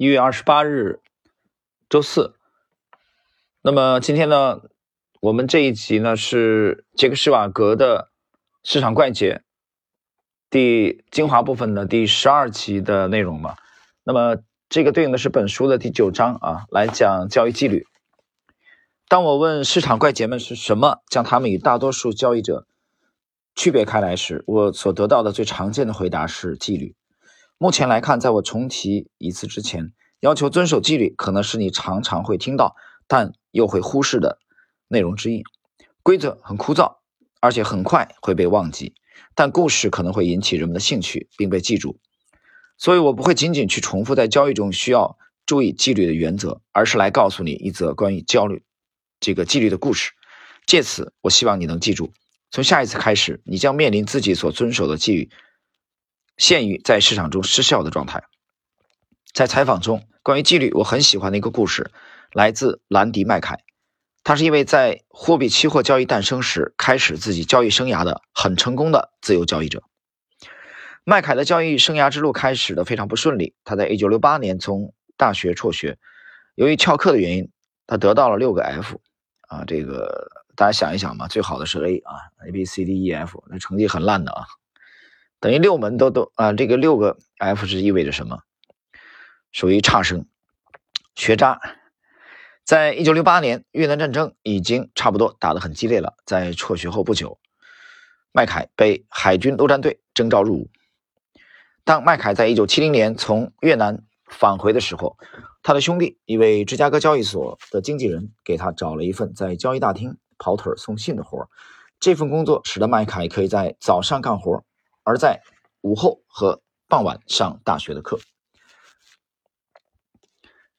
一月二十八日，周四。那么今天呢，我们这一集呢是杰克施瓦格的市场怪杰第精华部分的第十二集的内容嘛。那么这个对应的是本书的第九章啊，来讲交易纪律。当我问市场怪杰们是什么将他们与大多数交易者区别开来时，我所得到的最常见的回答是纪律。目前来看，在我重提一次之前，要求遵守纪律可能是你常常会听到，但又会忽视的内容之一。规则很枯燥，而且很快会被忘记，但故事可能会引起人们的兴趣，并被记住。所以我不会仅仅去重复在交易中需要注意纪律的原则，而是来告诉你一则关于焦虑这个纪律的故事。借此，我希望你能记住，从下一次开始，你将面临自己所遵守的纪律。陷于在市场中失效的状态。在采访中，关于纪律，我很喜欢的一个故事，来自兰迪·麦凯。他是一位在货币期货交易诞生时开始自己交易生涯的很成功的自由交易者。麦凯的交易生涯之路开始的非常不顺利。他在1968年从大学辍学，由于翘课的原因，他得到了六个 F。啊，这个大家想一想嘛，最好的是 A 啊，A、B、C、D、E、F，那成绩很烂的啊。等于六门都都啊，这个六个 F 是意味着什么？属于差生、学渣。在一九六八年，越南战争已经差不多打得很激烈了。在辍学后不久，麦凯被海军陆战队征召入伍。当麦凯在一九七零年从越南返回的时候，他的兄弟一位芝加哥交易所的经纪人给他找了一份在交易大厅跑腿送信的活这份工作使得麦凯可以在早上干活。而在午后和傍晚上大学的课，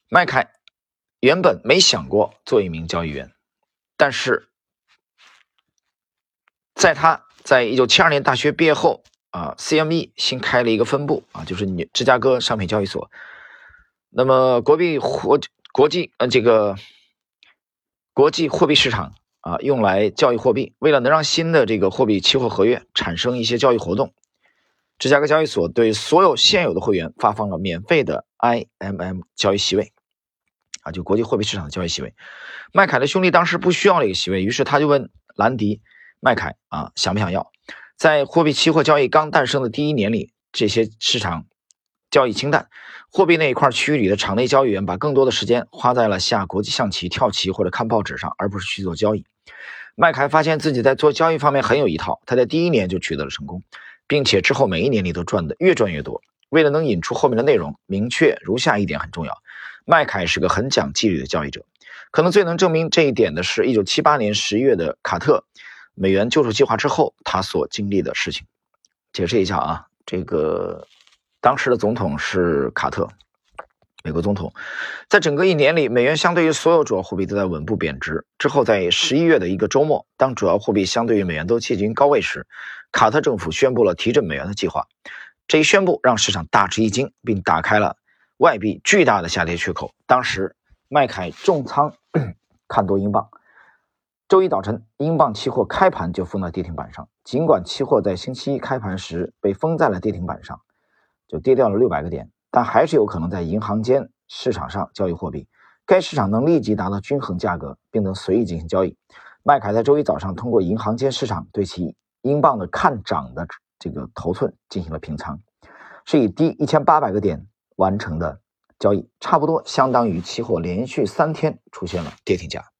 麦凯原本没想过做一名交易员，但是在他在一九七二年大学毕业后啊，CME 新开了一个分部啊，就是你芝加哥商品交易所。那么国币货国际呃这个国际货币市场。啊，用来交易货币。为了能让新的这个货币期货合约产生一些交易活动，芝加哥交易所对所有现有的会员发放了免费的 IMM 交易席位，啊，就国际货币市场的交易席位。麦凯的兄弟当时不需要这个席位，于是他就问兰迪麦凯啊，想不想要？在货币期货交易刚诞生的第一年里，这些市场交易清淡，货币那一块区域里的场内交易员把更多的时间花在了下国际象棋、跳棋或者看报纸上，而不是去做交易。麦凯发现自己在做交易方面很有一套，他在第一年就取得了成功，并且之后每一年里都赚的越赚越多。为了能引出后面的内容，明确如下一点很重要：麦凯是个很讲纪律的交易者。可能最能证明这一点的是一九七八年十月的卡特美元救助计划之后他所经历的事情。解释一下啊，这个当时的总统是卡特。美国总统在整个一年里，美元相对于所有主要货币都在稳步贬值。之后，在十一月的一个周末，当主要货币相对于美元都接近高位时，卡特政府宣布了提振美元的计划。这一宣布让市场大吃一惊，并打开了外币巨大的下跌缺口。当时，麦凯重仓看多英镑。周一早晨，英镑期货开盘就封在跌停板上。尽管期货在星期一开盘时被封在了跌停板上，就跌掉了六百个点。但还是有可能在银行间市场上交易货币，该市场能立即达到均衡价格，并能随意进行交易。麦凯在周一早上通过银行间市场对其英镑的看涨的这个头寸进行了平仓，是以低一千八百个点完成的交易，差不多相当于期货连续三天出现了跌停价。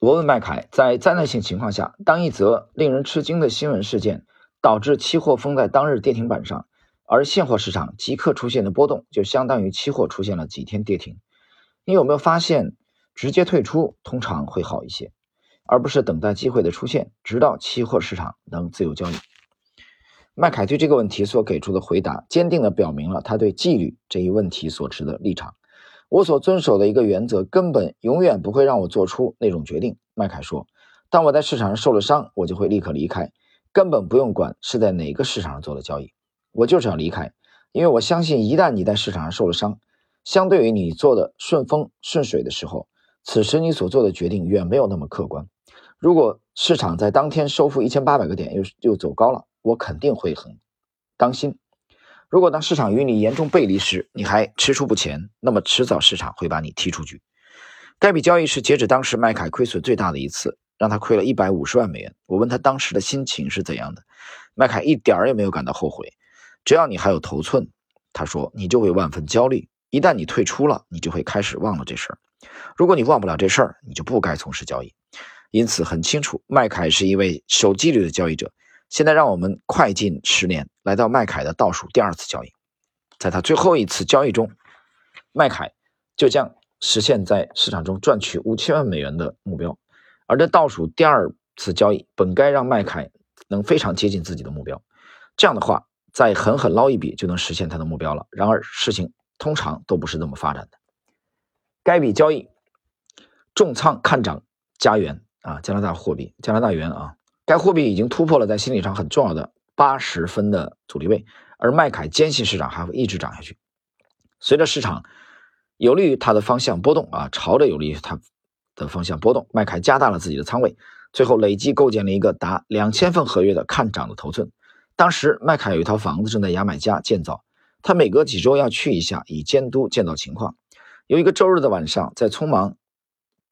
我问麦凯，在灾难性情况下，当一则令人吃惊的新闻事件导致期货封在当日跌停板上，而现货市场即刻出现的波动，就相当于期货出现了几天跌停。你有没有发现，直接退出通常会好一些，而不是等待机会的出现，直到期货市场能自由交易？麦凯对这个问题所给出的回答，坚定地表明了他对纪律这一问题所持的立场。我所遵守的一个原则，根本永远不会让我做出那种决定。麦凯说：“当我在市场上受了伤，我就会立刻离开，根本不用管是在哪个市场上做的交易，我就是要离开，因为我相信，一旦你在市场上受了伤，相对于你做的顺风顺水的时候，此时你所做的决定远没有那么客观。如果市场在当天收复一千八百个点，又又走高了，我肯定会很当心。如果当市场与你严重背离时，你还踟蹰不前，那么迟早市场会把你踢出局。该笔交易是截止当时麦凯亏损最大的一次，让他亏了一百五十万美元。我问他当时的心情是怎样的，麦凯一点儿也没有感到后悔。只要你还有头寸，他说你就会万分焦虑。一旦你退出了，你就会开始忘了这事儿。如果你忘不了这事儿，你就不该从事交易。因此很清楚，麦凯是一位守纪律的交易者。现在让我们快进十年，来到麦凯的倒数第二次交易。在他最后一次交易中，麦凯就将实现在市场中赚取五千万美元的目标。而这倒数第二次交易本该让麦凯能非常接近自己的目标。这样的话，再狠狠捞一笔就能实现他的目标了。然而事情通常都不是这么发展的。该笔交易重仓看涨加元啊，加拿大货币，加拿大元啊，该货币已经突破了在心理上很重要的八十分的阻力位，而麦凯坚信市场还会一直涨下去。随着市场有利于它的方向波动啊，朝着有利于它的方向波动，麦凯加大了自己的仓位，最后累计构建了一个达两千份合约的看涨的头寸。当时麦凯有一套房子正在牙买加建造，他每隔几周要去一下，以监督建造情况。有一个周日的晚上，在匆忙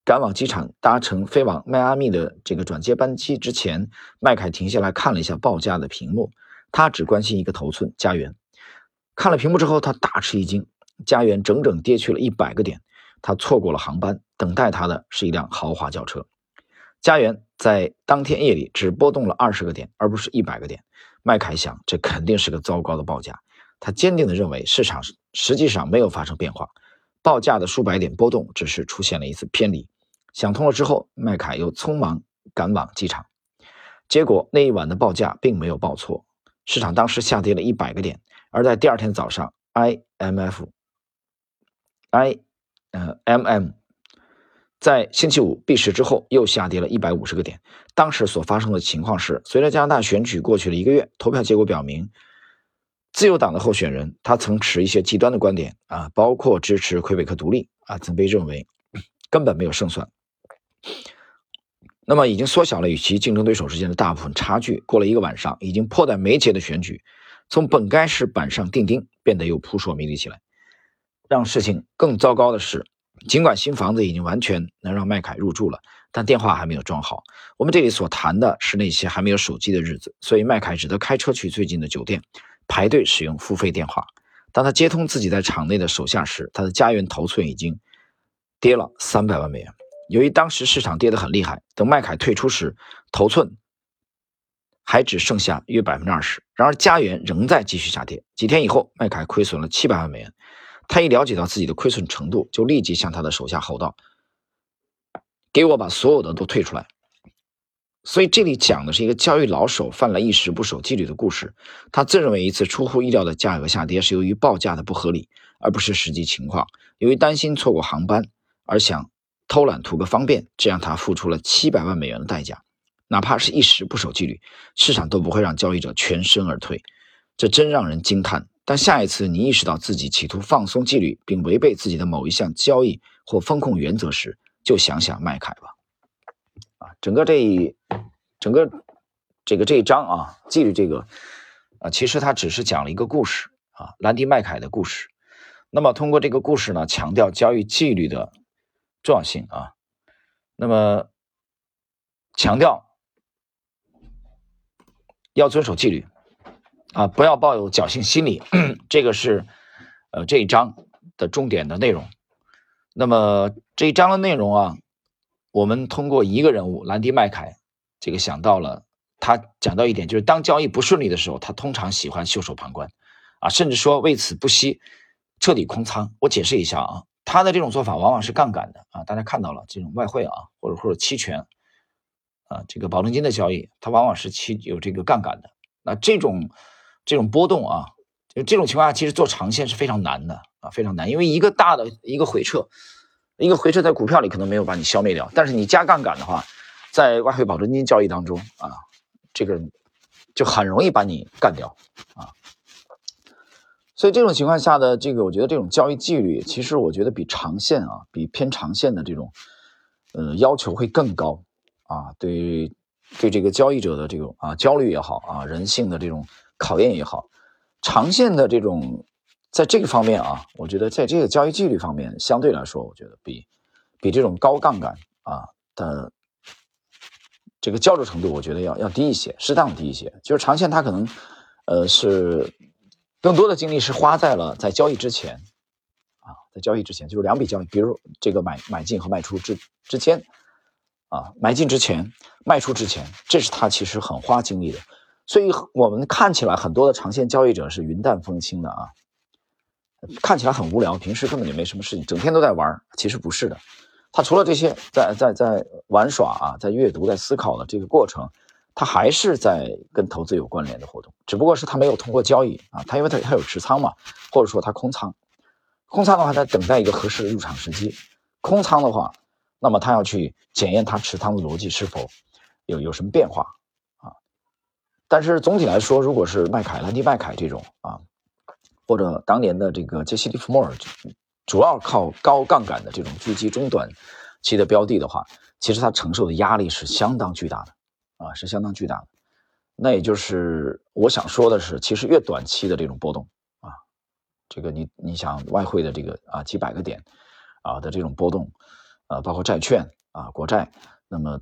赶往机场、搭乘飞往迈阿密的这个转接班机之前，麦凯停下来看了一下报价的屏幕。他只关心一个头寸加元。看了屏幕之后，他大吃一惊，加元整整跌去了一百个点。他错过了航班，等待他的是一辆豪华轿车。加元在当天夜里只波动了二十个点，而不是一百个点。麦凯想，这肯定是个糟糕的报价。他坚定地认为，市场实际上没有发生变化。报价的数百点波动只是出现了一次偏离。想通了之后，麦凯又匆忙赶往机场。结果那一晚的报价并没有报错，市场当时下跌了一百个点。而在第二天早上，IMF，I，呃，MM，在星期五闭市之后又下跌了一百五十个点。当时所发生的情况是，随着加拿大选举过去了一个月，投票结果表明。自由党的候选人，他曾持一些极端的观点啊，包括支持魁北克独立啊，曾被认为 根本没有胜算。那么，已经缩小了与其竞争对手之间的大部分差距。过了一个晚上，已经迫在眉睫的选举，从本该是板上钉钉，变得又扑朔迷离起来。让事情更糟糕的是，尽管新房子已经完全能让麦凯入住了，但电话还没有装好。我们这里所谈的是那些还没有手机的日子，所以麦凯只得开车去最近的酒店。排队使用付费电话。当他接通自己在场内的手下时，他的家园头寸已经跌了三百万美元。由于当时市场跌得很厉害，等麦凯退出时，头寸还只剩下约百分之二十。然而家园仍在继续下跌。几天以后，麦凯亏损了七百万美元。他一了解到自己的亏损程度，就立即向他的手下吼道：“给我把所有的都退出来！”所以这里讲的是一个交易老手犯了一时不守纪律的故事。他自认为一次出乎意料的价格下跌是由于报价的不合理，而不是实际情况。由于担心错过航班而想偷懒图个方便，这让他付出了七百万美元的代价。哪怕是一时不守纪律，市场都不会让交易者全身而退。这真让人惊叹。但下一次你意识到自己企图放松纪律，并违背自己的某一项交易或风控原则时，就想想麦凯吧。啊，整个这一整个这个这一章啊，纪律这个啊，其实它只是讲了一个故事啊，兰迪麦凯的故事。那么通过这个故事呢，强调交易纪律的重要性啊。那么强调要遵守纪律啊，不要抱有侥幸心理。这个是呃这一章的重点的内容。那么这一章的内容啊。我们通过一个人物兰迪麦凯，这个想到了他讲到一点，就是当交易不顺利的时候，他通常喜欢袖手旁观，啊，甚至说为此不惜彻底空仓。我解释一下啊，他的这种做法往往是杠杆的啊，大家看到了这种外汇啊，或者或者期权啊，这个保证金的交易，它往往是期有这个杠杆的。那这种这种波动啊，就这种情况下，其实做长线是非常难的啊，非常难，因为一个大的一个回撤。一个回撤在股票里可能没有把你消灭掉，但是你加杠杆的话，在外汇保证金交易当中啊，这个就很容易把你干掉啊。所以这种情况下的这个，我觉得这种交易纪律，其实我觉得比长线啊，比偏长线的这种呃要求会更高啊。对对这个交易者的这种啊焦虑也好啊，人性的这种考验也好，长线的这种在这个方面啊，我觉得在这个交易纪律方面，相对来说，我觉得比比这种高杠杆啊的这个焦灼程度，我觉得要要低一些，适当低一些。就是长线它可能呃是更多的精力是花在了在交易之前啊，在交易之前，就是两笔交易，比如这个买买进和卖出之之间。啊，买进之前，卖出之前，这是他其实很花精力的。所以我们看起来很多的长线交易者是云淡风轻的啊，看起来很无聊，平时根本就没什么事情，整天都在玩。其实不是的，他除了这些在在在玩耍啊，在阅读、在思考的这个过程，他还是在跟投资有关联的活动。只不过是他没有通过交易啊，他因为他他有持仓嘛，或者说他空仓，空仓的话在等待一个合适的入场时机，空仓的话。那么他要去检验他持仓的逻辑是否有有什么变化啊？但是总体来说，如果是麦凯、兰迪麦凯这种啊，或者当年的这个杰西·利弗莫尔，主要靠高杠杆的这种狙击中短期的标的的话，其实他承受的压力是相当巨大的啊，是相当巨大的。那也就是我想说的是，其实越短期的这种波动啊，这个你你想外汇的这个啊几百个点啊的这种波动。啊，包括债券啊，国债，那么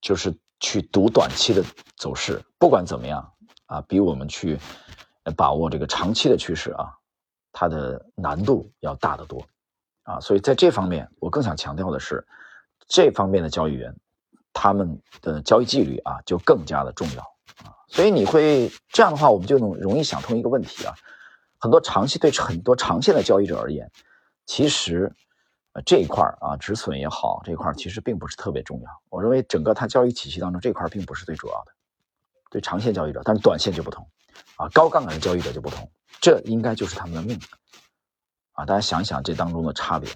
就是去赌短期的走势，不管怎么样啊，比我们去把握这个长期的趋势啊，它的难度要大得多啊。所以在这方面，我更想强调的是，这方面的交易员他们的交易纪律啊，就更加的重要啊。所以你会这样的话，我们就能容易想通一个问题啊，很多长期对很多长线的交易者而言，其实。这一块啊，止损也好，这一块其实并不是特别重要。我认为整个它交易体系当中，这块并不是最主要的。对长线交易者，但是短线就不同啊，高杠杆的交易者就不同，这应该就是他们的命啊。大家想想这当中的差别。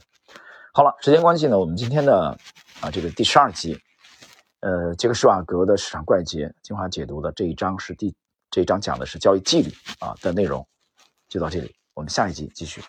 好了，时间关系呢，我们今天的啊这个第十二集，呃，杰克施瓦格的市场怪杰精华解读的这一章是第这一章讲的是交易纪律啊的内容，就到这里，我们下一集继续。